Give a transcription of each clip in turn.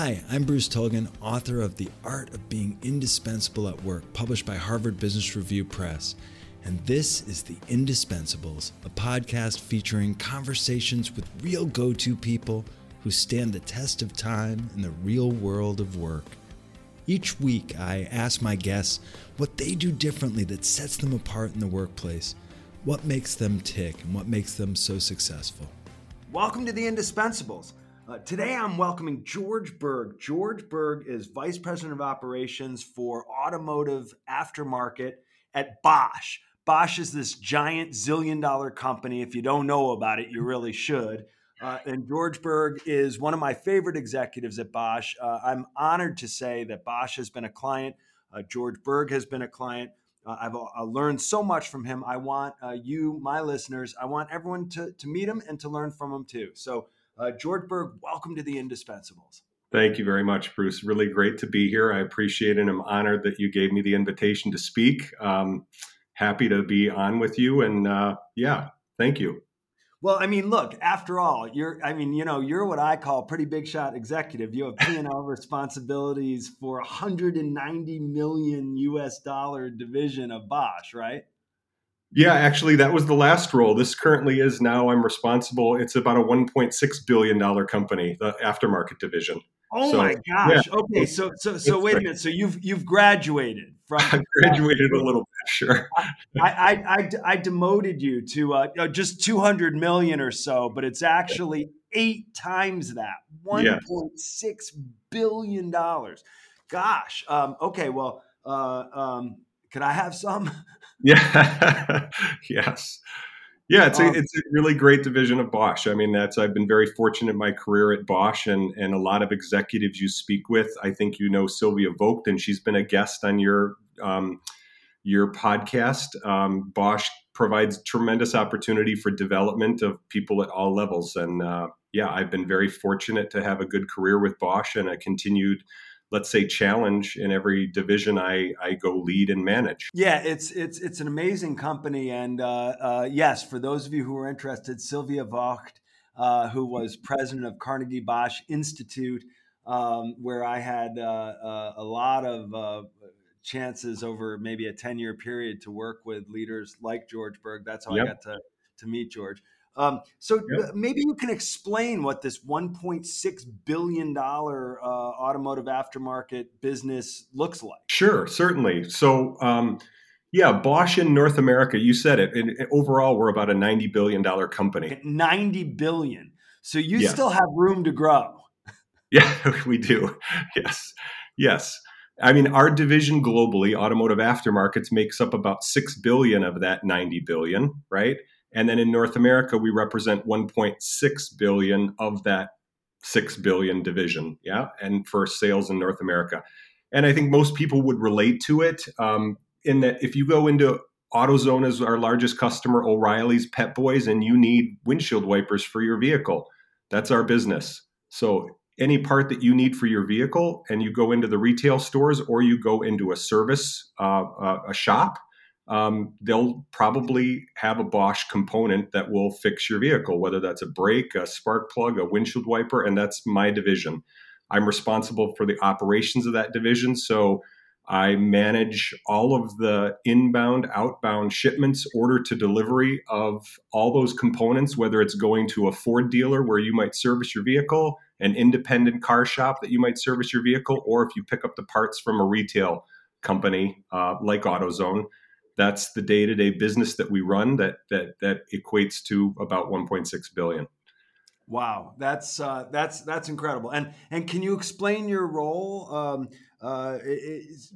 Hi, I'm Bruce Tulgan, author of The Art of Being Indispensable at Work, published by Harvard Business Review Press. And this is The Indispensables, a podcast featuring conversations with real go to people who stand the test of time in the real world of work. Each week, I ask my guests what they do differently that sets them apart in the workplace, what makes them tick, and what makes them so successful. Welcome to The Indispensables. Uh, today I'm welcoming George Berg. George Berg is Vice President of Operations for Automotive Aftermarket at Bosch. Bosch is this giant zillion dollar company. If you don't know about it, you really should. Uh, and George Berg is one of my favorite executives at Bosch. Uh, I'm honored to say that Bosch has been a client. Uh, George Berg has been a client. Uh, I've uh, learned so much from him. I want uh, you, my listeners, I want everyone to, to meet him and to learn from him too. So, George Berg, welcome to the Indispensables. Thank you very much, Bruce. Really great to be here. I appreciate it and I'm honored that you gave me the invitation to speak. Um, happy to be on with you. And yeah, thank you. Well, I mean, look, after all, you're I mean, you know, you're what I call pretty big shot executive. You have P&L responsibilities for 190 million US dollar division of Bosch, right? Yeah, actually that was the last role. This currently is now I'm responsible. It's about a 1.6 billion dollar company, the aftermarket division. Oh so, my gosh. Yeah. Okay, so so so wait a minute. So you've you've graduated from I graduated a little bit, sure. I I, I, I demoted you to uh, uh just 200 million or so, but it's actually eight times that. 1.6 billion dollars. Gosh. Um, okay, well, uh, um, could I have some? Yeah. yes. Yeah, it's a, it's a really great division of Bosch. I mean, that's I've been very fortunate in my career at Bosch, and and a lot of executives you speak with. I think you know Sylvia Vogt, and she's been a guest on your um, your podcast. Um, Bosch provides tremendous opportunity for development of people at all levels, and uh, yeah, I've been very fortunate to have a good career with Bosch and a continued let's say challenge in every division I, I go lead and manage. Yeah, it's it's it's an amazing company, and uh, uh, yes, for those of you who are interested, Sylvia Vogt, uh, who was president of Carnegie Bosch Institute, um, where I had uh, uh, a lot of uh, chances over maybe a ten year period to work with leaders like George Berg. That's how yep. I got to to meet George. Um, so yep. maybe you can explain what this 1.6 billion dollar uh, automotive aftermarket business looks like. Sure, certainly. So. Um, yeah, Bosch in North America, you said it. And overall, we're about a $90 billion company. 90 billion. So you yes. still have room to grow. Yeah, we do. Yes. Yes. I mean, our division globally, automotive aftermarkets, makes up about 6 billion of that 90 billion, right? And then in North America, we represent 1.6 billion of that 6 billion division. Yeah. And for sales in North America. And I think most people would relate to it um, in that if you go into AutoZone as our largest customer, O'Reilly's Pep Boys, and you need windshield wipers for your vehicle, that's our business. So any part that you need for your vehicle, and you go into the retail stores or you go into a service, uh, uh, a shop, um, they'll probably have a Bosch component that will fix your vehicle, whether that's a brake, a spark plug, a windshield wiper, and that's my division. I'm responsible for the operations of that division. So I manage all of the inbound, outbound shipments, order to delivery of all those components, whether it's going to a Ford dealer where you might service your vehicle, an independent car shop that you might service your vehicle, or if you pick up the parts from a retail company uh, like AutoZone that's the day-to-day business that we run that that that equates to about 1.6 billion. Wow that's uh, that's that's incredible. And and can you explain your role? Um, uh,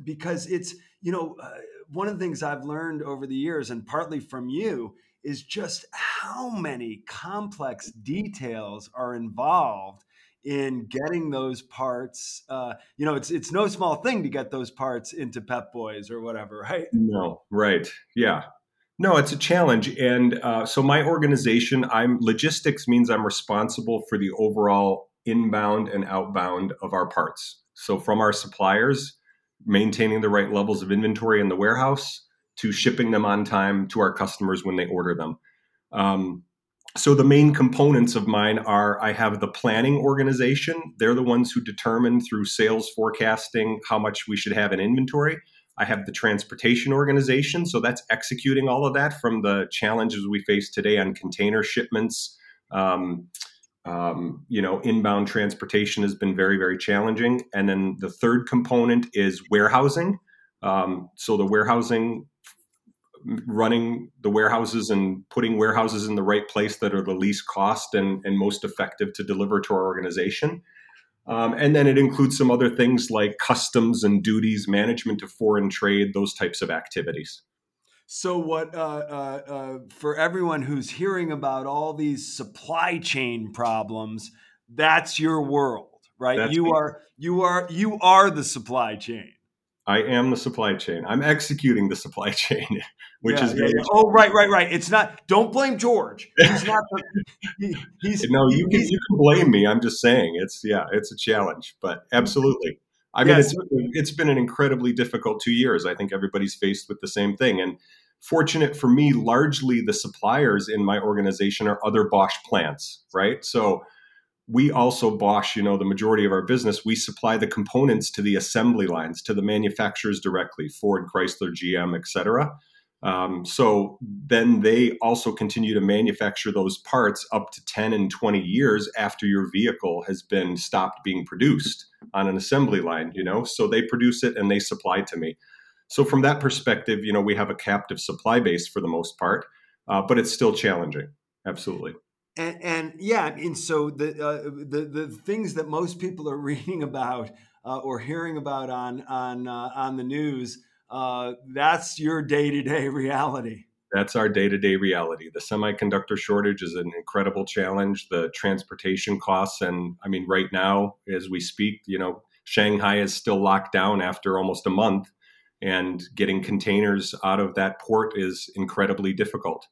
because it's you know uh, one of the things i've learned over the years and partly from you is just how many complex details are involved in getting those parts. Uh, you know, it's it's no small thing to get those parts into Pep Boys or whatever, right? No, right, yeah. No, it's a challenge, and uh, so my organization, I'm logistics means I'm responsible for the overall inbound and outbound of our parts. So from our suppliers, maintaining the right levels of inventory in the warehouse to shipping them on time to our customers when they order them. Um, so the main components of mine are I have the planning organization. They're the ones who determine through sales forecasting how much we should have in inventory. I have the transportation organization, so that's executing all of that from the challenges we face today on container shipments. Um, um, you know, inbound transportation has been very, very challenging. And then the third component is warehousing. Um, so the warehousing running the warehouses and putting warehouses in the right place that are the least cost and, and most effective to deliver to our organization. Um, and then it includes some other things like customs and duties, management of foreign trade, those types of activities. So, what uh, uh, uh, for everyone who's hearing about all these supply chain problems, that's your world, right? That's you me. are you are you are the supply chain. I am the supply chain. I'm executing the supply chain, which yeah, is very. Yeah, Oh, right, right, right. It's not. Don't blame George. He's not. The, he, he's no. You can you can blame me. I'm just saying it's yeah. It's a challenge, but absolutely. I mean, yes. it's it's been an incredibly difficult two years. I think everybody's faced with the same thing, and fortunate for me, largely the suppliers in my organization are other Bosch plants, right? So we also Bosch, you know, the majority of our business, we supply the components to the assembly lines, to the manufacturers directly, Ford, Chrysler, GM, et cetera. Um, so then they also continue to manufacture those parts up to 10 and 20 years after your vehicle has been stopped being produced on an assembly line, you know. So they produce it and they supply to me. So from that perspective, you know, we have a captive supply base for the most part, uh, but it's still challenging. Absolutely and, and yeah, I mean, so the, uh, the the things that most people are reading about uh, or hearing about on on uh, on the news, uh, that's your day to day reality. That's our day to day reality. The semiconductor shortage is an incredible challenge. The transportation costs, and I mean, right now as we speak, you know, Shanghai is still locked down after almost a month, and getting containers out of that port is incredibly difficult,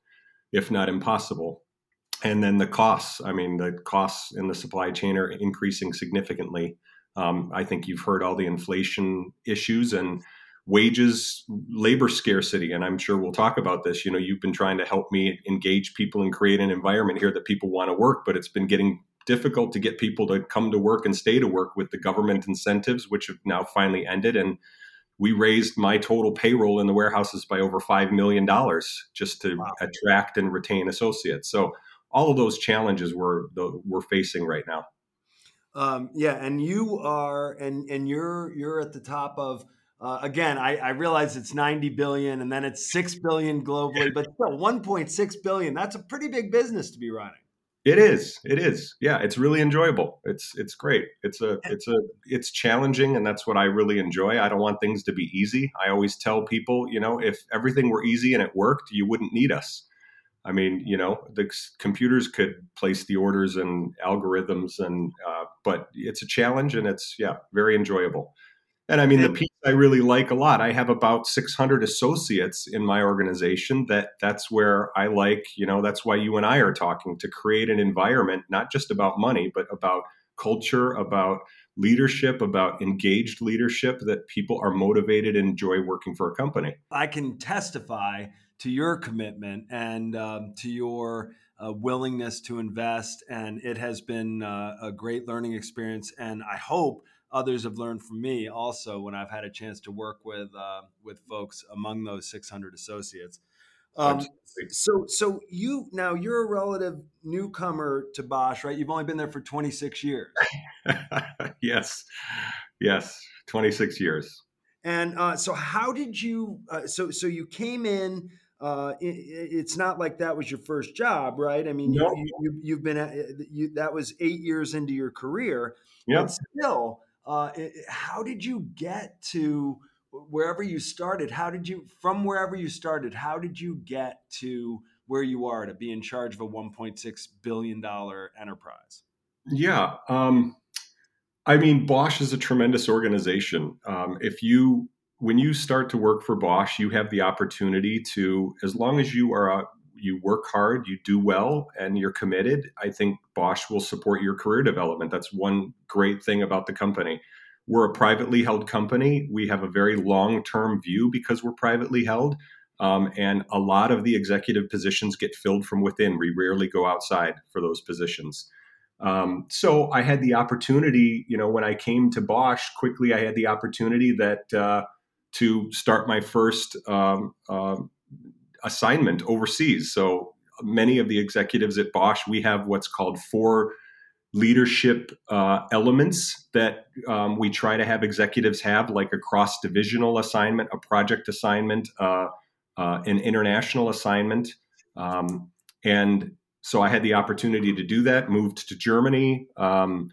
if not impossible and then the costs i mean the costs in the supply chain are increasing significantly. Um, i think you've heard all the inflation issues and wages labor scarcity and i'm sure we'll talk about this. You know you've been trying to help me engage people and create an environment here that people want to work but it's been getting difficult to get people to come to work and stay to work with the government incentives which have now finally ended. And we raised my total payroll in the warehouses by over $5 million just to wow. attract and retain associates. So all of those challenges we're the, we're facing right now. Um, yeah, and you are, and and you're you're at the top of. Uh, again, I, I, realize it's 90 billion and then it's 6 billion globally, but still 1.6 billion. That's a pretty big business to be running. It is. It is. Yeah, it's really enjoyable. It's it's great. It's a it's a it's challenging and that's what I really enjoy. I don't want things to be easy. I always tell people, you know, if everything were easy and it worked, you wouldn't need us. I mean, you know, the computers could place the orders and algorithms, and uh, but it's a challenge, and it's yeah, very enjoyable. And I mean, the piece I really like a lot. I have about 600 associates in my organization. That that's where I like, you know, that's why you and I are talking to create an environment not just about money, but about culture, about leadership, about engaged leadership that people are motivated and enjoy working for a company. I can testify to your commitment and um, to your uh, willingness to invest. And it has been uh, a great learning experience. And I hope others have learned from me also when I've had a chance to work with uh, with folks among those 600 associates. Um, so, so you now you're a relative newcomer to Bosch, right? You've only been there for 26 years. yes, yes, 26 years. And uh, so, how did you? Uh, so, so you came in uh, it, it's not like that was your first job, right? I mean, you, you, you, have been at, you, that was eight years into your career. Yeah. Still, uh, it, how did you get to wherever you started? How did you, from wherever you started, how did you get to where you are to be in charge of a 1.6 billion dollar enterprise? Yeah. Um, I mean, Bosch is a tremendous organization. Um, if you when you start to work for Bosch, you have the opportunity to, as long as you are, you work hard, you do well, and you're committed. I think Bosch will support your career development. That's one great thing about the company. We're a privately held company. We have a very long term view because we're privately held. Um, and a lot of the executive positions get filled from within. We rarely go outside for those positions. Um, so I had the opportunity, you know, when I came to Bosch, quickly I had the opportunity that uh, to start my first um, uh, assignment overseas. So many of the executives at Bosch, we have what's called four leadership uh, elements that um, we try to have executives have, like a cross divisional assignment, a project assignment, uh, uh, an international assignment. Um, and so I had the opportunity to do that, moved to Germany. Um,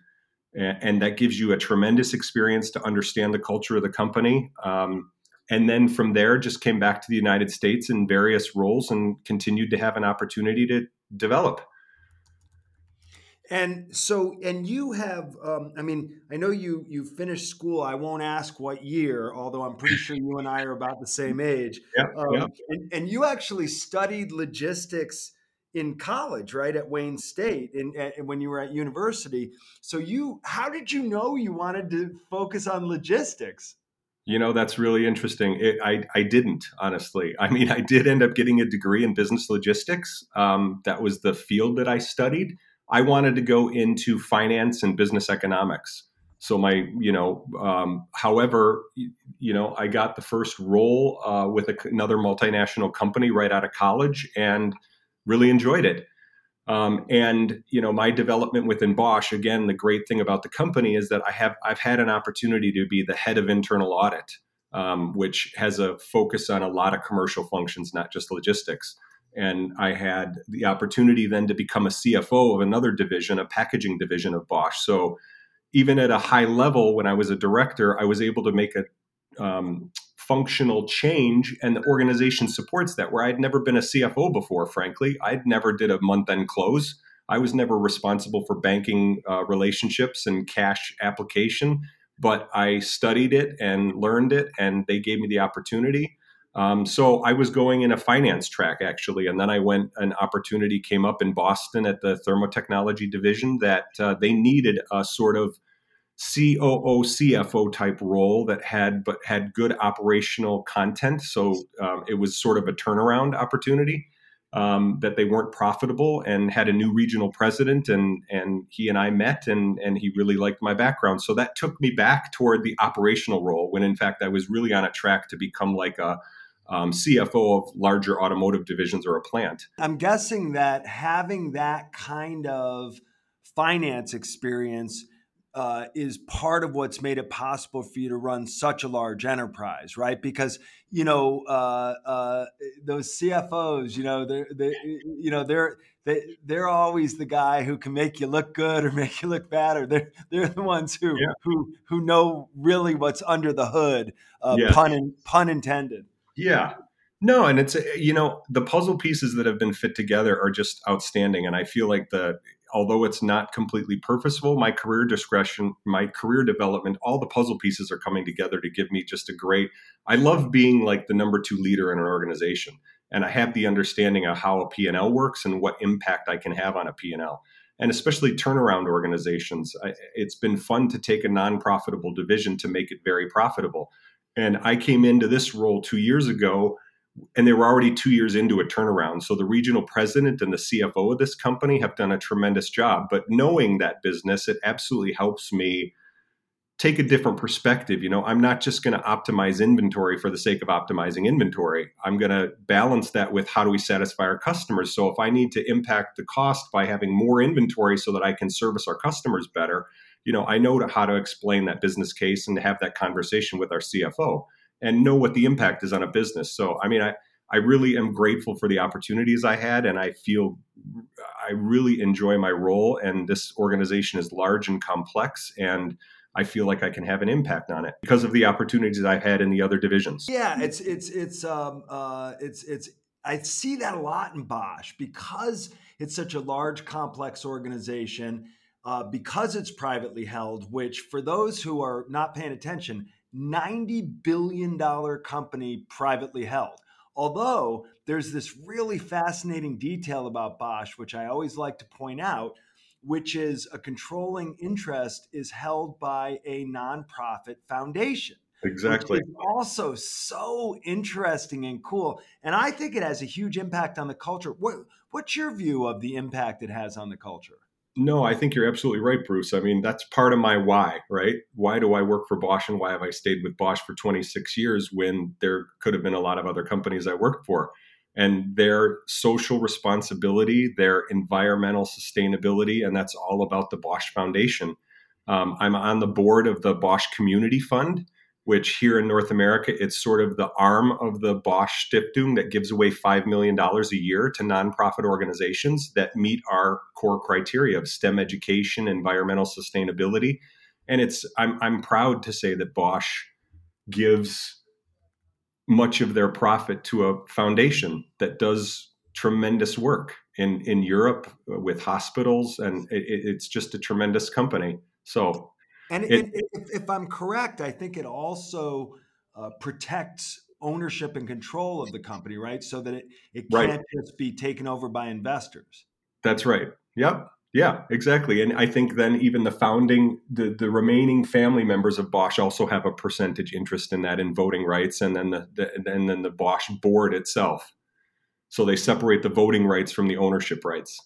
and, that gives you a tremendous experience to understand the culture of the company. Um, and then from there, just came back to the United States in various roles and continued to have an opportunity to develop. And so, and you have, um, I mean, I know you you finished school. I won't ask what year, although I'm pretty sure you and I are about the same age. Yeah, um, yeah. And, and, you actually studied logistics in college, right, at Wayne State, in, when you were at university. So, you, how did you know you wanted to focus on logistics? You know, that's really interesting. It, I, I didn't, honestly. I mean, I did end up getting a degree in business logistics. Um, that was the field that I studied I wanted to go into finance and business economics. So my, you know, um, however, you know, I got the first role uh, with a, another multinational company right out of college and really enjoyed it. Um, and you know, my development within Bosch, again, the great thing about the company is that I have I've had an opportunity to be the head of internal audit, um, which has a focus on a lot of commercial functions, not just logistics and I had the opportunity then to become a CFO of another division, a packaging division of Bosch. So even at a high level, when I was a director, I was able to make a um, functional change, and the organization supports that. Where I'd never been a CFO before, frankly, I'd never did a month-end close. I was never responsible for banking uh, relationships and cash application, but I studied it and learned it, and they gave me the opportunity. Um, so I was going in a finance track actually, and then I went. An opportunity came up in Boston at the thermotechnology division that uh, they needed a sort of COO CFO type role that had but had good operational content. So um, it was sort of a turnaround opportunity. Um, that they weren't profitable and had a new regional president and and he and I met and and he really liked my background so that took me back toward the operational role when in fact I was really on a track to become like a um, CFO of larger automotive divisions or a plant. I'm guessing that having that kind of finance experience uh, is part of what's made it possible for you to run such a large enterprise, right? Because you know uh, uh, those CFOs, you know, they're, they, you know, they're they, they're always the guy who can make you look good or make you look bad, or they're they're the ones who yeah. who who know really what's under the hood. Uh. Pun in, pun intended. Yeah. No, and it's you know the puzzle pieces that have been fit together are just outstanding, and I feel like the although it's not completely purposeful, my career discretion, my career development, all the puzzle pieces are coming together to give me just a great. I love being like the number two leader in an organization, and I have the understanding of how a P&L works and what impact I can have on a P&L and especially turnaround organizations. I, it's been fun to take a non profitable division to make it very profitable. And I came into this role two years ago, and they were already two years into a turnaround. So the regional president and the CFO of this company have done a tremendous job. But knowing that business, it absolutely helps me take a different perspective. You know, I'm not just going to optimize inventory for the sake of optimizing inventory. I'm going to balance that with how do we satisfy our customers. So if I need to impact the cost by having more inventory so that I can service our customers better, you know, I know how to explain that business case and to have that conversation with our CFO and know what the impact is on a business. So, I mean, I, I really am grateful for the opportunities I had, and I feel I really enjoy my role. And this organization is large and complex, and I feel like I can have an impact on it because of the opportunities I've had in the other divisions. Yeah, it's it's it's um uh it's it's I see that a lot in Bosch because it's such a large, complex organization uh, because it's privately held, which for those who are not paying attention, $90 billion company privately held. Although there's this really fascinating detail about Bosch, which I always like to point out, which is a controlling interest is held by a nonprofit foundation. exactly. also so interesting and cool. And I think it has a huge impact on the culture. What, what's your view of the impact it has on the culture? No, I think you're absolutely right, Bruce. I mean, that's part of my why, right? Why do I work for Bosch and why have I stayed with Bosch for 26 years when there could have been a lot of other companies I worked for? And their social responsibility, their environmental sustainability, and that's all about the Bosch Foundation. Um, I'm on the board of the Bosch Community Fund, which here in North America, it's sort of the arm of the Bosch Stiftung that gives away $5 million a year to nonprofit organizations that meet our core criteria of STEM education, environmental sustainability. And it's I'm, I'm proud to say that Bosch gives much of their profit to a foundation that does tremendous work in, in Europe with hospitals. And it, it's just a tremendous company. So and, it, if, if, I'm correct, I think it also uh, protects ownership and control of the company, right? So that it, it can't right. just be taken over by investors. That's right. Yep. Yeah, exactly. And I think then even the founding, the, the remaining family members of Bosch also have a percentage interest in that in voting rights, and then the, the and then the Bosch board itself. So they separate the voting rights from the ownership rights.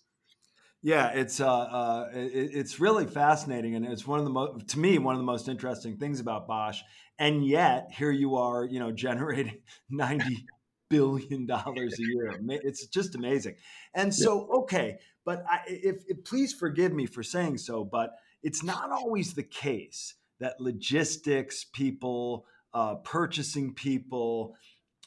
Yeah, it's uh, uh, it, it's really fascinating, and it's one of the most to me one of the most interesting things about Bosch. And yet, here you are, you know, generating ninety billion dollars a year. It's just amazing. And so, okay, but I, if, if please forgive me for saying so, but it's not always the case that logistics people, uh, purchasing people,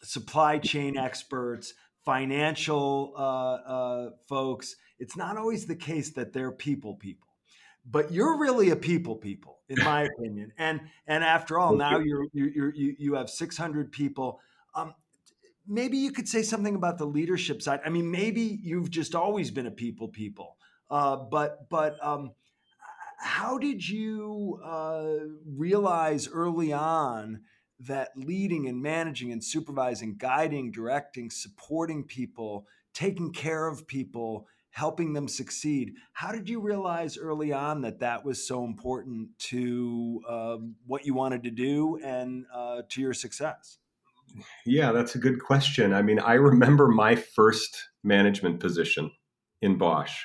supply chain experts, financial uh, uh, folks it's not always the case that they're people people but you're really a people people in my opinion. And and after all now you're you're, you you have 600 people. Um, maybe you could say something about the leadership side. I mean maybe you've just always been a people people uh, but but um, how did you uh, realize early on that leading and managing and supervising guiding directing supporting people taking care of people helping them succeed. How did you realize early on that that was so important to uh, what you wanted to do and uh, to your success? Yeah, that's a good question. I mean, I remember my first management position in Bosch,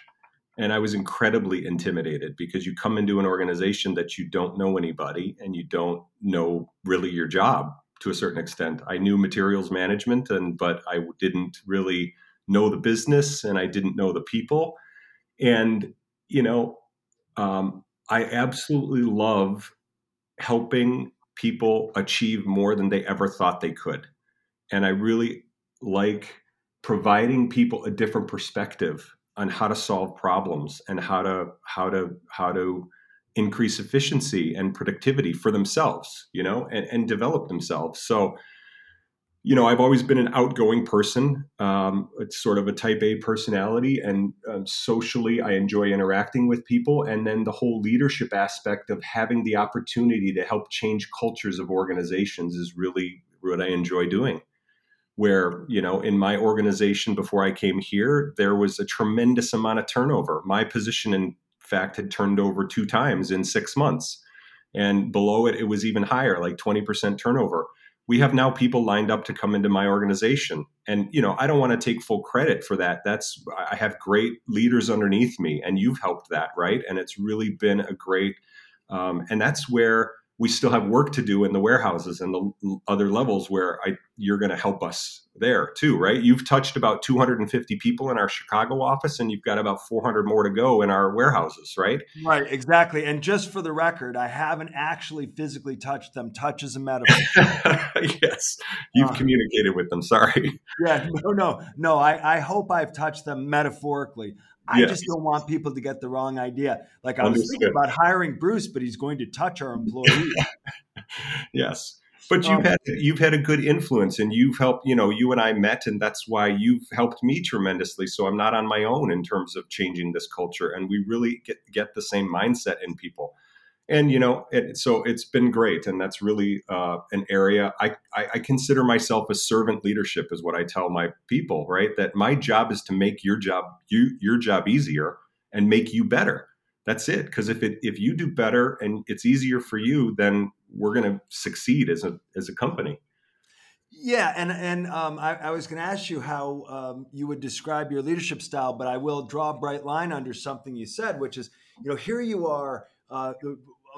and I was incredibly intimidated because you come into an organization that you don't know anybody and you don't know really your job to a certain extent. I knew materials management, and but I didn't really know the business and I didn't know the people. And, you know, um, I absolutely love helping people achieve more than they ever thought they could. And I really like providing people a different perspective on how to solve problems and how to how to how to increase efficiency and productivity for themselves you know and, and develop themselves so you know, I've always been an outgoing person. Um, it's sort of a type A personality, and um, socially, I enjoy interacting with people. And then the whole leadership aspect of having the opportunity to help change cultures of organizations is really what I enjoy doing. Where, you know, in my organization before I came here, there was a tremendous amount of turnover. My position, in fact, had turned over two times in six months. And below it, it was even higher, like 20% turnover we have now people lined up to come into my organization. And you know i don't want to take full credit for that. That's i have great leaders underneath me and you've helped that right? And it's really been a great um, and that's where we still have work to do in the warehouses and the other levels where I, you're going to help us there too, right? You've touched about 250 people in our Chicago office, and you've got about 400 more to go in our warehouses, right? Right, exactly. And just for the record, I haven't actually physically touched them. Touch is a metaphor. yes, you've uh, communicated with them. Sorry. Yeah, no, no, no. I, I hope I've touched them metaphorically. I yes. just don't want people to get the wrong idea. Like I was thinking about hiring Bruce, but he's going to touch our employees. yes. But you've um, had you've had a good influence and you've helped, you know, you and I met and that's why you've helped me tremendously. So I'm not on my own in terms of changing this culture. And we really get get the same mindset in people and you know it, so it's been great and that's really uh, an area I, I, I consider myself a servant leadership is what i tell my people right that my job is to make your job you your job easier and make you better that's it because if it if you do better and it's easier for you then we're going to succeed as a as a company. Yeah, and and um, I, I, was going to ask you how um, you would describe your leadership style, but I will draw a bright line under something you said, which is, you know, here you are. Uh,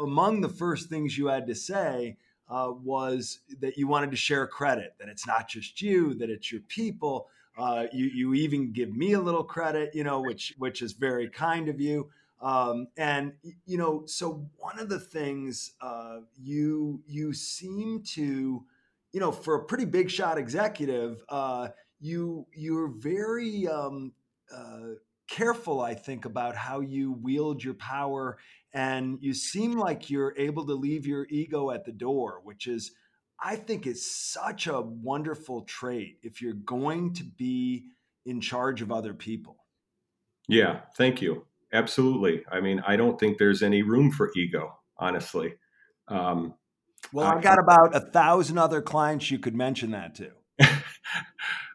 among the first things you had to say uh, was that you wanted to share credit, that it's not just you, that it's your people. Uh, you you even give me a little credit, you know, which which is very kind of you. Um, and you know, so one of the things uh, you you seem to, you know, for a pretty big shot executive, uh, you you're very um, uh, careful, I think, about how you wield your power, and you seem like you're able to leave your ego at the door, which is, I think, is such a wonderful trait if you're going to be in charge of other people. Yeah, thank you absolutely. I mean, I don't think there's any room for ego, honestly. Um, well, I've got about a thousand other clients you could mention that to.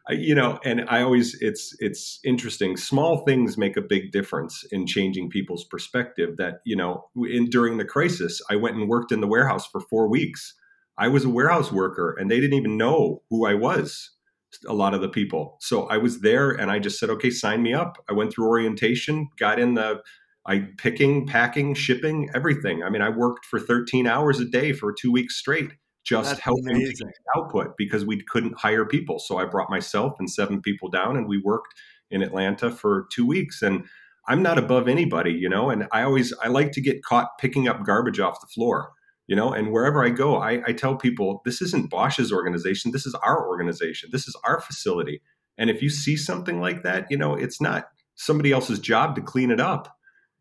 you know, and I always it's it's interesting. Small things make a big difference in changing people's perspective. That you know, in during the crisis, I went and worked in the warehouse for four weeks. I was a warehouse worker, and they didn't even know who I was a lot of the people. So I was there and I just said, okay, sign me up. I went through orientation, got in the I picking, packing, shipping, everything. I mean, I worked for 13 hours a day for two weeks straight, just That's helping output because we couldn't hire people. So I brought myself and seven people down and we worked in Atlanta for two weeks. And I'm not above anybody, you know, and I always I like to get caught picking up garbage off the floor you know and wherever i go I, I, tell people this isn't bosch's organization. This is our organization. This is our facility. And if you see something like that you know it's not somebody else's job to clean it up.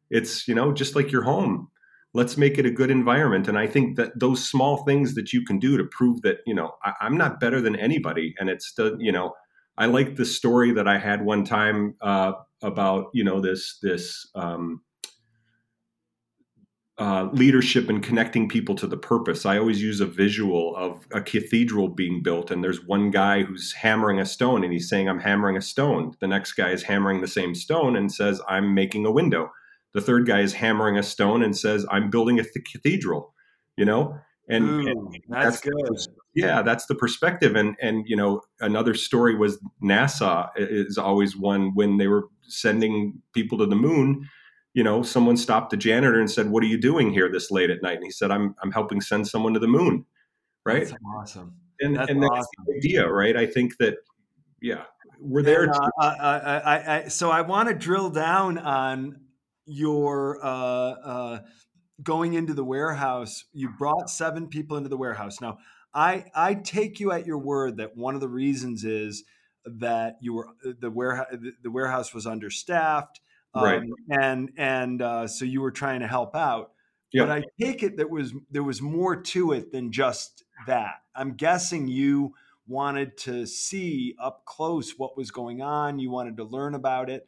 It's you know just like your home let's make it a good environment and i think that those small things that you can do to prove that you know I, i'm not better than anybody and it's the you know i like the story that i had one time uh, about you know this this um, uh, leadership and connecting people to the purpose. I always use a visual of a cathedral being built, and there's one guy who's hammering a stone, and he's saying, I'm hammering a stone. The next guy is hammering the same stone and says, I'm making a window. The third guy is hammering a stone and says, I'm building a th- cathedral, you know? And, Ooh, and that's, that's, good. yeah, that's the perspective. And, and, you know, another story was NASA is always one when they were sending people to the moon you know, someone stopped the janitor and said, "What are you doing here this late at night?" And he said, "I'm I'm helping send someone to the moon." Right? That's awesome. And that's, and that's awesome. the idea, right? I think that yeah, we're there. And, uh, I, I, I, so I want to drill down on your uh, uh, going into the warehouse. You brought seven people into the warehouse. Now, I I take you at your word that one of the reasons is that you were the warehouse the warehouse was understaffed um, right. And and uh, so you were trying to help out. But I take it that was there was more to it than just that. I'm guessing you wanted to see up close what was going on. You wanted to learn about it.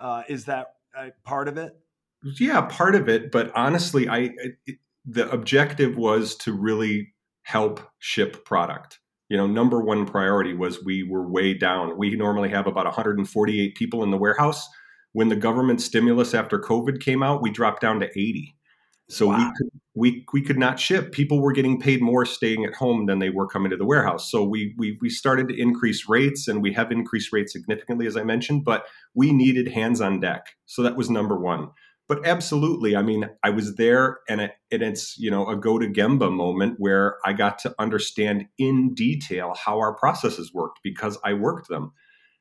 Uh, is that part of it? Yeah, part of it. But honestly, I it, the objective was to really help ship product. You know, number one priority was we were way down. We normally have about 148 people in the warehouse when the government stimulus after COVID came out, we dropped down to 80. So wow. we could we we could not ship. People were getting paid more staying at home than they were coming to the warehouse. So we we we started to increase rates, and we have increased rates significantly, as I mentioned. But we needed hands on deck, so that was number one. But absolutely, I mean, I was there, and, it, and it's you know a go to Gemba moment where I got to understand in detail how our processes worked because I worked them.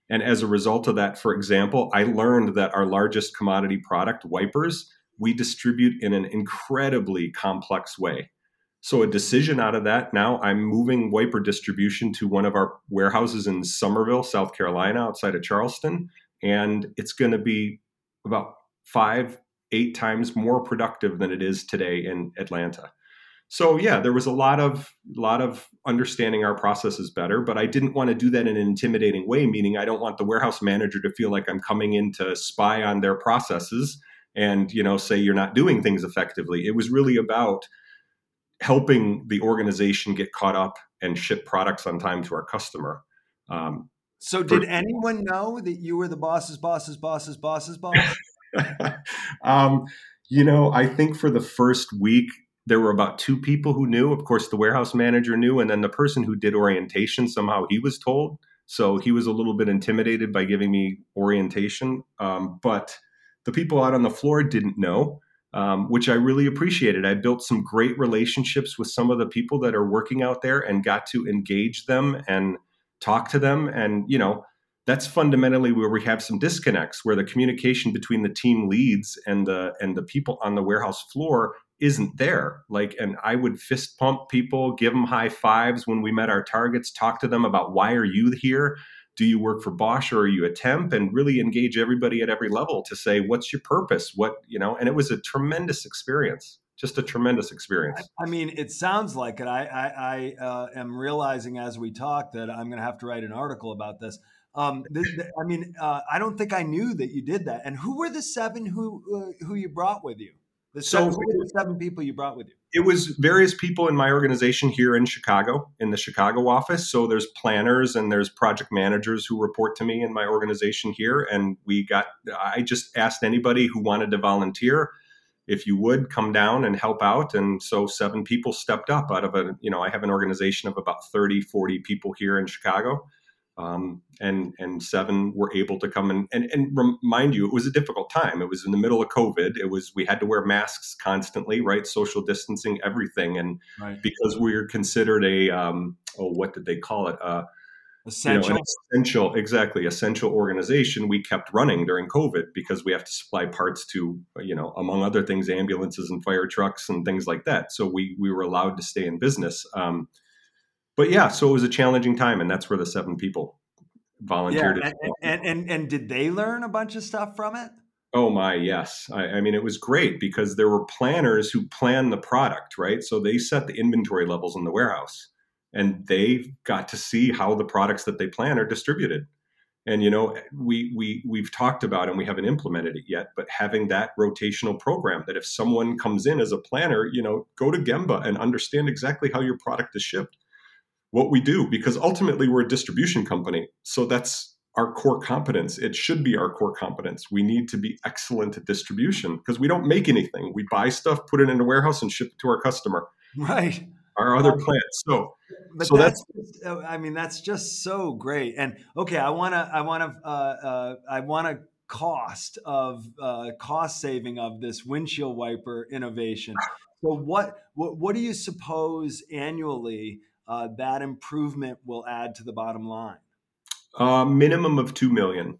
And as a result of that, for example, I learned that our largest commodity product, wipers, we distribute in an incredibly complex way. So, a decision out of that now, I'm moving wiper distribution to one of our warehouses in Summerville, South Carolina, outside of Charleston. And it's going to be about five, eight times more productive than it is today in Atlanta so yeah there was a lot of lot of understanding our processes better but i didn't want to do that in an intimidating way meaning i don't want the warehouse manager to feel like i'm coming in to spy on their processes and you know say you're not doing things effectively it was really about helping the organization get caught up and ship products on time to our customer um, so did for, anyone know that you were the boss's boss's boss's boss's boss um, you know i think for the first week there were about two people who knew. Of course, the warehouse manager knew, and then the person who did orientation somehow he was told. So he was a little bit intimidated by giving me orientation. Um, but the people out on the floor didn't know, um, which I really appreciated. I built some great relationships with some of the people that are working out there and got to engage them and talk to them. And, you know, that's fundamentally where we have some disconnects where the communication between the team leads and the and the people on the warehouse floor isn't there like and i would fist pump people give them high fives when we met our targets talk to them about why are you here do you work for bosch or are you a temp? And really engage everybody at every level to say what's your purpose? What you know and it was a tremendous experience just a tremendous experience. I mean it sounds like it. I i, I uh, am realizing as we talk that i'm going to have to write an article about this. Um, th- th- I mean, uh, I don't think I knew that you did that. And who were the seven who uh, who you brought with you? The seven, so, the seven people you brought with you? It was various people in my organization here in Chicago, in the Chicago office. So there's planners and there's project managers who report to me in my organization here. And we got, I just asked anybody who wanted to volunteer if you would come down and help out and so seven people stepped up out of a you know i have an organization of about 30 40 people here in chicago um, and and seven were able to come and, and and remind you it was a difficult time. It was in the middle of covid. It was we had to wear masks constantly right? Social distancing everything. And right. because we are considered a um, oh what did they call it? Uh, essential you know, essential exactly essential organization we kept running during covid because we have to supply parts to you know among other things ambulances and fire trucks and things like that. So we we were allowed to stay in business. Um, but yeah, so it was a challenging time, and that's where the seven people volunteered. Yeah, and, and, and, and did they learn a bunch of stuff from it? Oh my, yes. I, I, mean, it was great because there were planners who planned the product, right? So they set the inventory levels in the warehouse, and they got to see how the products that they plan are distributed. And you know, we we we've talked about and we haven't implemented it yet, but having that rotational program that if someone comes in as a planner, you know, go to Gemba and understand exactly how your product is shipped what we do because ultimately we're a distribution company. So that's our core competence. It should be our core competence. We need to be excellent at distribution because we don't make anything. We buy stuff, put it in a warehouse, and ship it to our customer. Right. Our other um, plants. So, but so that's, that's, uh, I mean, that's just so great. And okay, I want to, I want to, uh, uh, I want to cost of uh, cost saving of this windshield wiper innovation. So what, what, what do you suppose annually? Uh, that improvement will add to the bottom line? Uh, minimum of two million.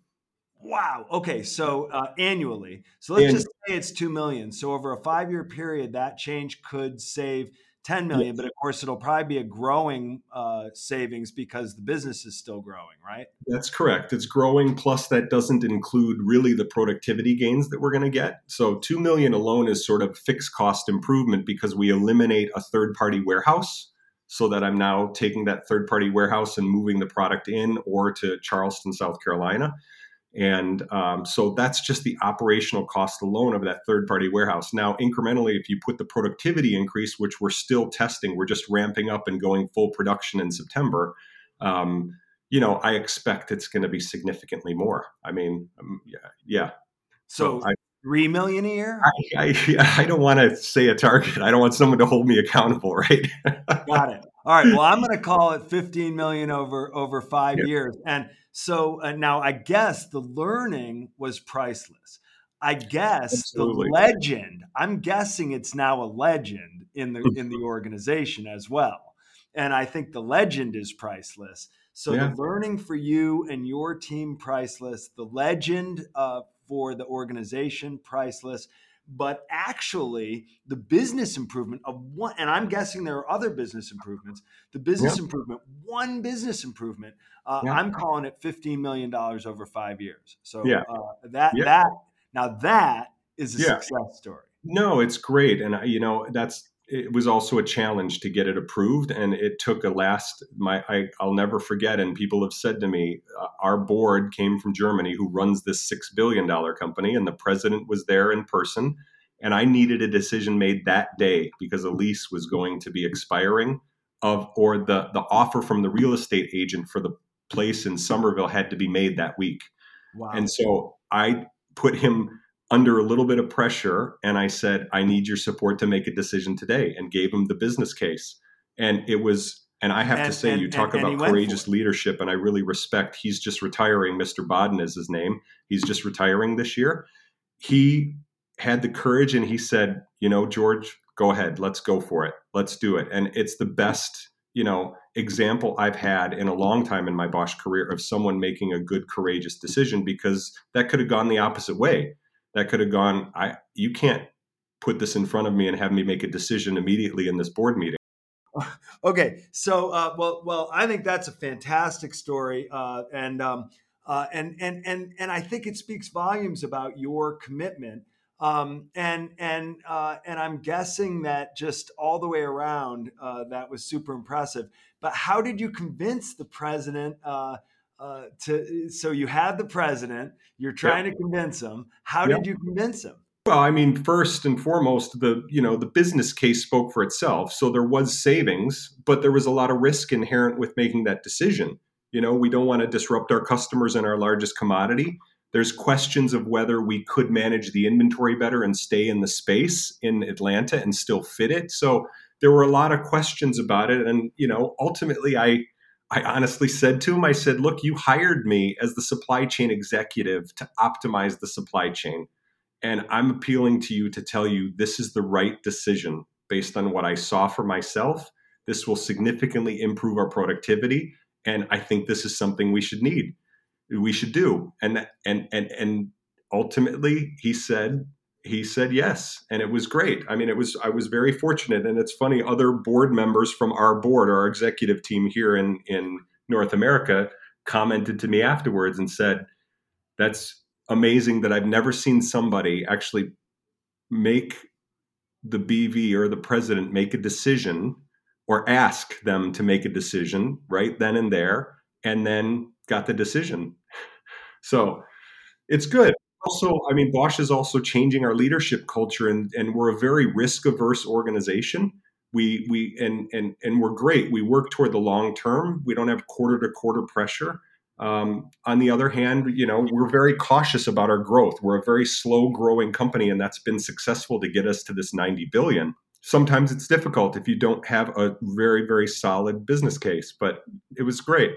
Wow. Okay. So uh, annually. So let's just say it's two million. So over a five-year period, that change could save 10 million, yes. but of course it'll probably be a growing uh, savings because the business is still growing, right? That's correct. It's growing. Plus, that doesn't include really the productivity gains that we're going to get. So, 2 million alone is sort of fixed cost improvement because we eliminate a third party warehouse so that I'm now taking that third party warehouse and moving the product in or to Charleston, South Carolina. And um, so that's just the operational cost alone of that third party warehouse. Now, incrementally, if you put the productivity increase, which we're still testing, we're just ramping up and going full production in September. Um, you know, I expect it's going to be significantly more. I mean, um, yeah, yeah. So, so I, three million a year? I, I, I don't want to say a target. I don't want someone to hold me accountable, right? Got it. All right. Well, I'm going to call it 15 million over over five yeah. years. And so uh, now I guess the learning was priceless. I guess Absolutely. the legend. I'm guessing it's now a legend in the in the organization as well. And I think the legend is priceless. So yeah. the learning for you and your team priceless. The legend uh, for the organization, priceless. But actually, the business improvement of one, and I'm guessing there are other business improvements. The business yeah. improvement, one business improvement, uh, yeah. I'm calling it $15 million over five years. So yeah. uh, that, that, now that is a success story. No, it's great. And, you know, that's, it was also a challenge to get it approved and it took a last my I, will never forget and people have said to me uh, our board came from germany who runs this six billion dollar company and the president was there in person and i needed a decision made that day because a lease was going to be expiring of or the the offer from the real estate agent for the place in summerville had to be made that week wow. and so i put him under a little bit of pressure and I said, I need your support to make a decision today and gave him the business case. And it was, and I have And- to say, and- you talk and- about courageous leadership, and I really respect. He's just retiring. Mr. Bodden is his name. He's just retiring this year. He had the courage and he said, you know, George, go ahead, let's go for it. Let's do it. And it's the best, you know, example I've had in a long time in my Bosch career of someone making a good, courageous decision because that could have gone the opposite way. That could have gone, I you can't put this in front of me and have me make a decision immediately in this board meeting. Okay, so uh, well, well, I think that's a fantastic story, uh, and um, uh, and and and and I think it speaks volumes about your commitment. Um, and and uh, and I'm guessing that just all the way around, uh, that was super impressive. But how did you convince the president? Uh, to so you had the president, you're trying to convince him. How Yeah. did you convince him? Well, I mean, first and foremost, the you know the business case spoke for itself. So there was savings, but there was a lot of risk inherent with making that decision. You know, we don't want to disrupt our customers and our largest commodity. There's questions of whether we could manage the inventory better and stay in the space in Atlanta and still fit it. So there were a lot of questions about it, and you know, ultimately, I I honestly said to him, I said, "Look, you hired me as the supply chain executive to optimize the supply chain." And I'm appealing to you to tell you this is the right decision based on what I saw for myself. This will significantly improve our productivity. And I think this is something we should need. We should do. And and and and ultimately he said he said yes. And it was great. I mean, it was I was very fortunate. And it's funny, other board members from our board, our executive team here in, in North America, commented to me afterwards and said, That's amazing that I've never seen somebody actually make the BV or the president make a decision or ask them to make a decision right then and there and then got the decision. So it's good. Also, I mean, Bosch is also changing our leadership culture and, and we're a very risk averse organization. We we and and and we're great. We work toward the long term. We don't have quarter to quarter pressure. Um, on the other hand, you know, we're very cautious about our growth. We're a very slow growing company, and that's been successful to get us to this 90 billion. Sometimes it's difficult if you don't have a very, very solid business case, but it was great.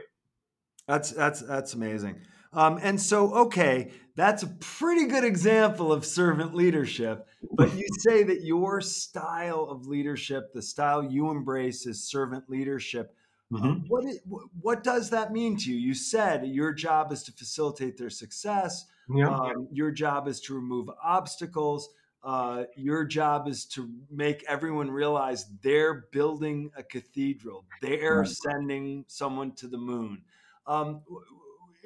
That's that's that's amazing. Um, and so, okay, that's a pretty good example of servant leadership. But you say that your style of leadership, the style you embrace, is servant leadership. Mhm. What is, what does that mean to you? You said your job is to facilitate their success. Yeah. Um, your job is to remove obstacles. Uh, your job is to make everyone realize they're building a cathedral. They're Right. sending someone to the moon. Um,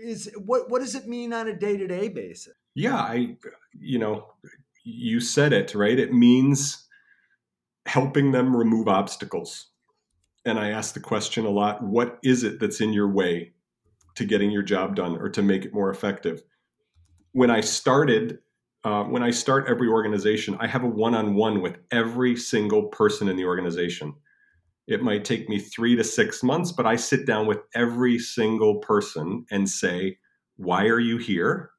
is what what does it mean on a day to day basis? Yeah, I, you know, you said it, right? It means helping them remove obstacles. And I ask the question a lot what is it that's in your way to getting your job done or to make it more effective? When I started, uh, when I start every organization, I have a one on one with every single person in the organization. It might take me three to six months, but I sit down with every single person and say, Why are you here?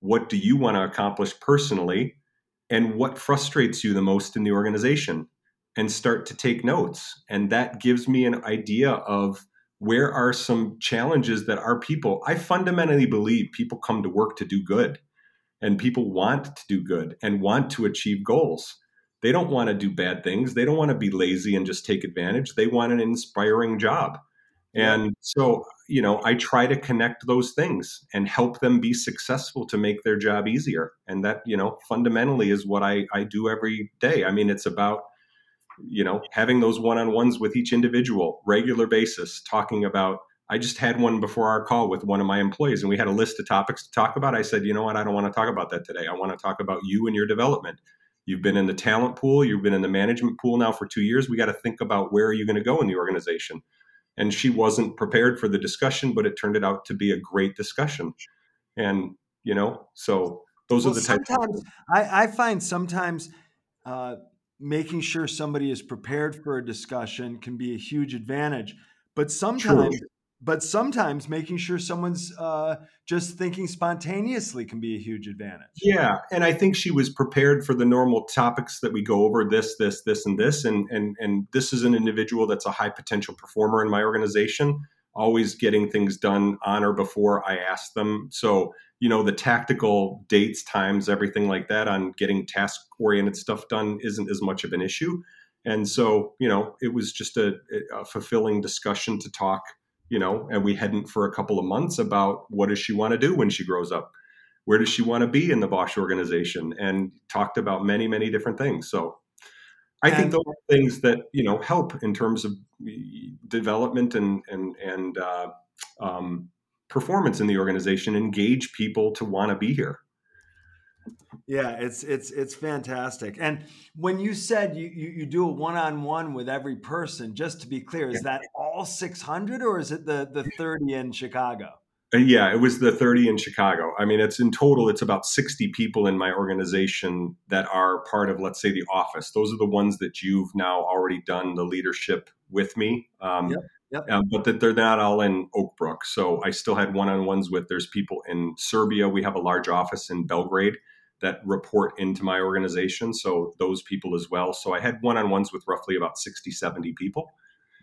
What do you want to accomplish personally? And what frustrates you the most in the organization? And start to take notes. And that gives me an idea of where are some challenges that our people, I fundamentally believe people come to work to do good and people want to do good and want to achieve goals. They don't want to do bad things. They don't want to be lazy and just take advantage. They want an inspiring job. And so, you know, I try to connect those things and help them be successful to make their job easier. And that, you know, fundamentally is what I, I do every day. I mean, it's about, you know, having those one on ones with each individual, regular basis, talking about. I just had one before our call with one of my employees, and we had a list of topics to talk about. I said, you know what? I don't want to talk about that today. I want to talk about you and your development. You've been in the talent pool, you've been in the management pool now for two years. We got to think about where are you going to go in the organization. And she wasn't prepared for the discussion, but it turned it out to be a great discussion. And you know, so those Well, are the types. sometimes I, I find sometimes uh, making sure somebody is prepared for a discussion can be a huge advantage. But sometimes but sometimes making sure someone's uh, just thinking spontaneously can be a huge advantage. Yeah, and I think she was prepared for the normal topics that we go over this, this, this, and this, and and and this is an individual that's a high potential performer in my organization, always getting things done on or before I ask them. So you know the tactical dates, times, everything like that on getting task oriented stuff done isn't as much of an issue. And so, you know, it was just a, a fulfilling discussion to talk you know, and we hadn't for a couple of months about what does she want to do when she grows up? Where does she want to be in the Bosch organization? And talked about many, many different things. So I think those are things that, you know, help in terms of development and, and, and, uh, um, performance in the organization, engage people to want to be here. Yeah, it's it's it's fantastic. And when you said you you, you do a one on one with every person, just to be clear, is that all six hundred or is it the the thirty in Chicago? Uh, yeah, it was the 30 in Chicago. I mean, it's in total, it's about 60 people in my organization that are part of, let's say, the office. Those are the ones that you've now already done the leadership with me. Um, yep. Yep. Um, but that they're not all in Oak Brook. So I still had one on ones with, there's people in Serbia. We have a large office in Belgrade that report into my organization. So those people as well. So I had one on ones with roughly about 60, 70 people.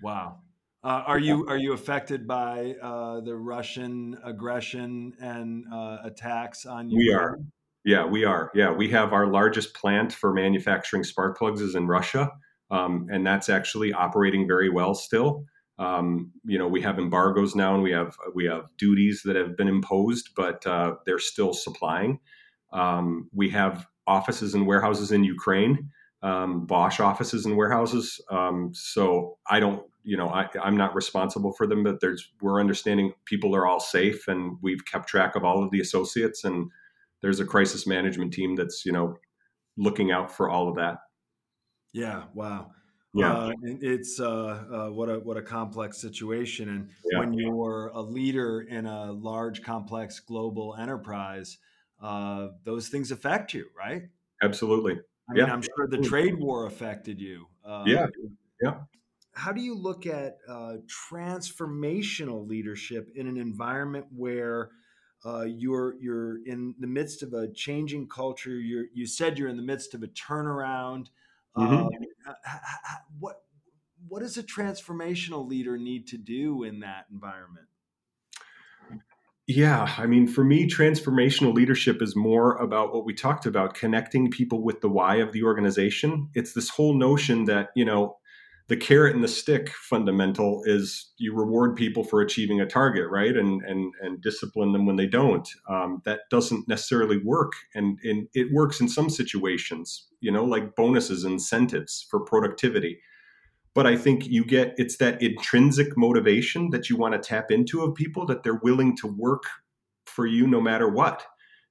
Wow. Uh, are you are you affected by uh, the Russian aggression and uh, attacks on you? We are. Yeah, we are. Yeah, we have our largest plant for manufacturing spark plugs is in Russia, um, and that's actually operating very well still. Um, you know, we have embargoes now, and we have we have duties that have been imposed, but uh, they're still supplying. Um, we have offices and warehouses in Ukraine, um, Bosch offices and warehouses. Um, so I don't, you know, I, am not responsible for them, but there's we're understanding people are all safe, and we've kept track of all of the associates, and there's a crisis management team that's you know looking out for all of that. Yeah. Wow. Yeah, uh, it's uh, uh, what a what a complex situation, and yeah. when you're a leader in a large, complex global enterprise, uh, those things affect you, right? Absolutely. I mean, yeah. I'm sure the trade war affected you. Uh, yeah. Yeah. How do you look at uh, transformational leadership in an environment where uh, you're you're in the midst of a changing culture? You you said you're in the midst of a turnaround. Mm-hmm. Um, what what does a transformational leader need to do in that environment? Yeah, I mean, for me, transformational leadership is more about what we talked about connecting people with the why of the organization. It's this whole notion that, you know, the carrot and the stick fundamental is you reward people for achieving a target, right? And and and discipline them when they don't. Um, that doesn't necessarily work, and, and it works in some situations, you know, like bonuses, incentives for productivity but i think you get it's that intrinsic motivation that you want to tap into of people that they're willing to work for you no matter what.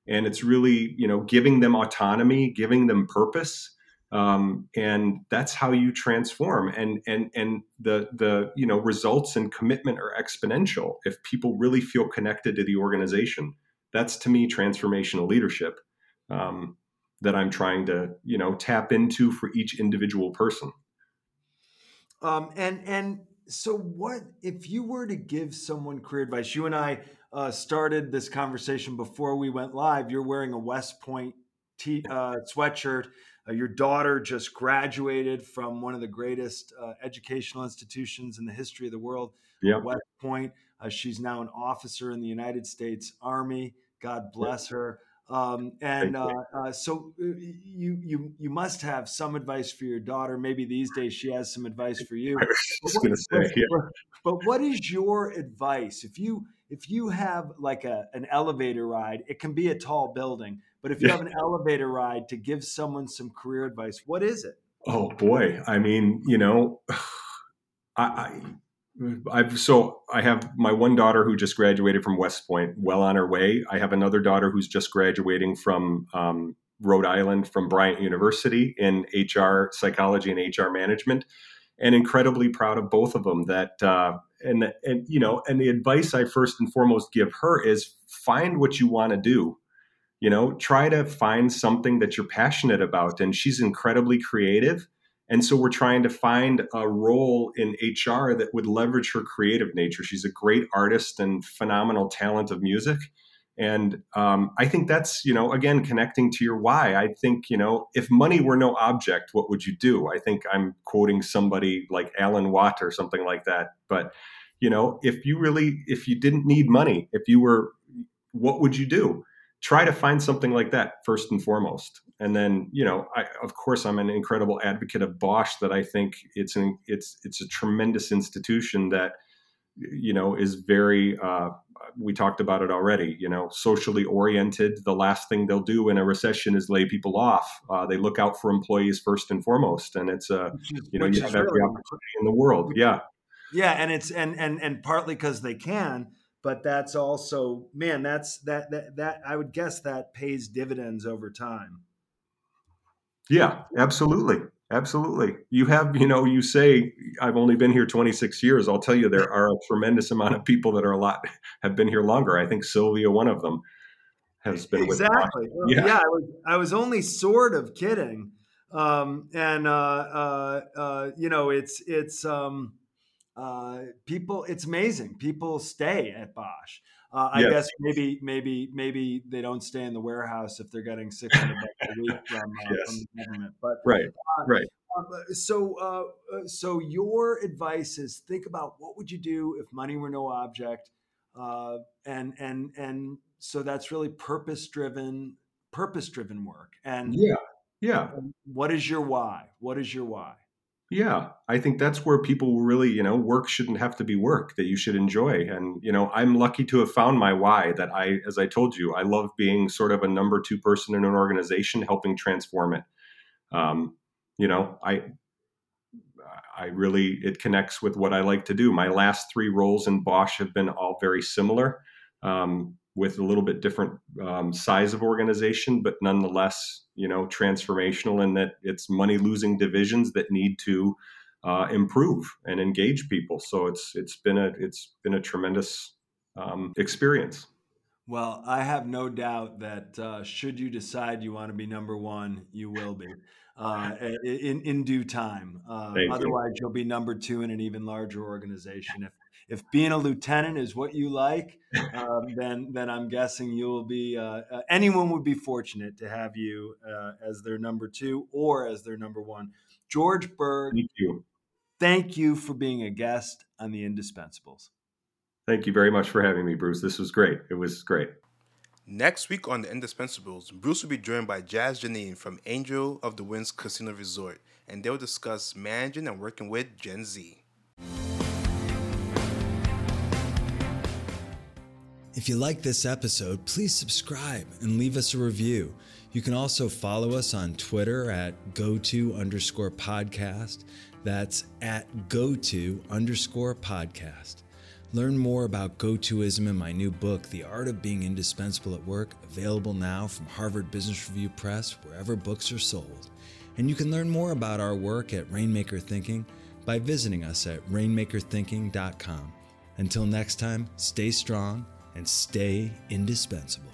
And it's really you know giving them autonomy giving them purpose um, and that's how you transform. And and and the the you know results and commitment are exponential. If people really feel connected to the organization that's to me transformational leadership um, that i'm trying to you know tap into for each individual person um, and and so, what if you were to give someone career advice? You and I uh, started this conversation before we went live. You're wearing a West Point t- uh, sweatshirt. Uh, your daughter just graduated from one of the greatest uh, educational institutions in the history of the world, yep. West Point. Uh, she's now an officer in the United States Army. God bless yep. her. Um, and uh, uh, so uh, you you you must have some advice for your daughter. Maybe these days she has some advice for you. I was just going to say, yeah. But what is your advice if you if you have like a an elevator ride? It can be a tall building, but if you yeah. have an elevator ride to give someone some career advice, what is it? Oh boy, I mean, you know, I, I I've so I have my one daughter who just graduated from West Point, well on her way. I have another daughter who's just graduating from um, Rhode Island from Bryant University in HR psychology and HR management, and incredibly proud of both of them. That uh, and and you know, and the advice I first and foremost give her is find what you want to do. You know, try to find something that you're passionate about, and she's incredibly creative And so we're trying to find a role in HR that would leverage her creative nature. She's a great artist and phenomenal talent of music. And um, I think that's, you know, again, connecting to your why. I think, you know, if money were no object, what would you do? I think I'm quoting somebody like Alan Watt or something like that. But, you know, if you really, if you didn't need money, if you were, what would you do? Try to find something like that first and foremost. And then, you know, I, of course, I'm an incredible advocate of Bosch. That I think it's an it's it's a tremendous institution that, you know, is very uh, we talked about it already. You know, socially oriented. The last thing they'll do in a recession is lay people off. Uh, they look out for employees first and foremost, and it's a you know you have every opportunity in the world. Yeah, yeah, and it's and and and partly because they can, but that's also man, that's that that that I would guess that pays dividends over time. Yeah, absolutely. Absolutely. You have, you know, you say, I've only been here 26 years. I'll tell you, there are a tremendous amount of people that are a lot, have been here longer. I think Sylvia, one of them, has been exactly. Well, yeah. yeah, I was, I was only sort of kidding. Um, and, uh, uh, uh, you know, it's, it's, um, uh, people, it's amazing. People stay at Bosch. Uh, I yes. guess maybe maybe maybe they don't stay in the warehouse if they're getting six hundred bucks a week from, uh, yes. from, the government. But right, uh, right. Uh, so uh, uh, so your advice is think about what would you do if money were no object, and and and so that's really purpose driven purpose driven work. And yeah, yeah. What is your why? What is your why? Yeah, I think that's where people really, you know, work shouldn't have to be work that you should enjoy. And, you know, I'm lucky to have found my why that I, as I told you, I love being sort of a number two person in an organization helping transform it. Um, you know, I, I really, it connects with what I like to do. My last three roles in Bosch have been all very similar. Um, with a little bit different um, size of organization, but nonetheless, you know, transformational in that it's money losing divisions that need to uh, improve and engage people. So it's it's been a it's been a tremendous um, experience. Well, I have no doubt that uh, should you decide you want to be number one, you will be uh, in in due time. Uh, otherwise, you. will be number two in an even larger organization. If if being a lieutenant is what you like, um, then then I'm guessing you will be. Uh, uh, anyone would be fortunate to have you uh, as their number two or as their number one. George Berg. Thank you. Thank you for being a guest on the Indispensables. Thank you very much for having me, Bruce. This was great. It was great. Next week on The Indispensables, Bruce will be joined by Jazz Janine from Angel of the Winds Casino Resort, and they'll discuss managing and working with Gen Z. If you like this episode, please subscribe and leave us a review. You can also follow us on Twitter at go-to underscore podcast. That's at go-to underscore podcast. Learn more about go-toism in my new book, The Art of Being Indispensable at Work, available now from Harvard Business Review Press, wherever books are sold. And you can learn more about our work at Rainmaker Thinking by visiting us at rainmakerthinking.com. Until next time, stay strong and stay indispensable.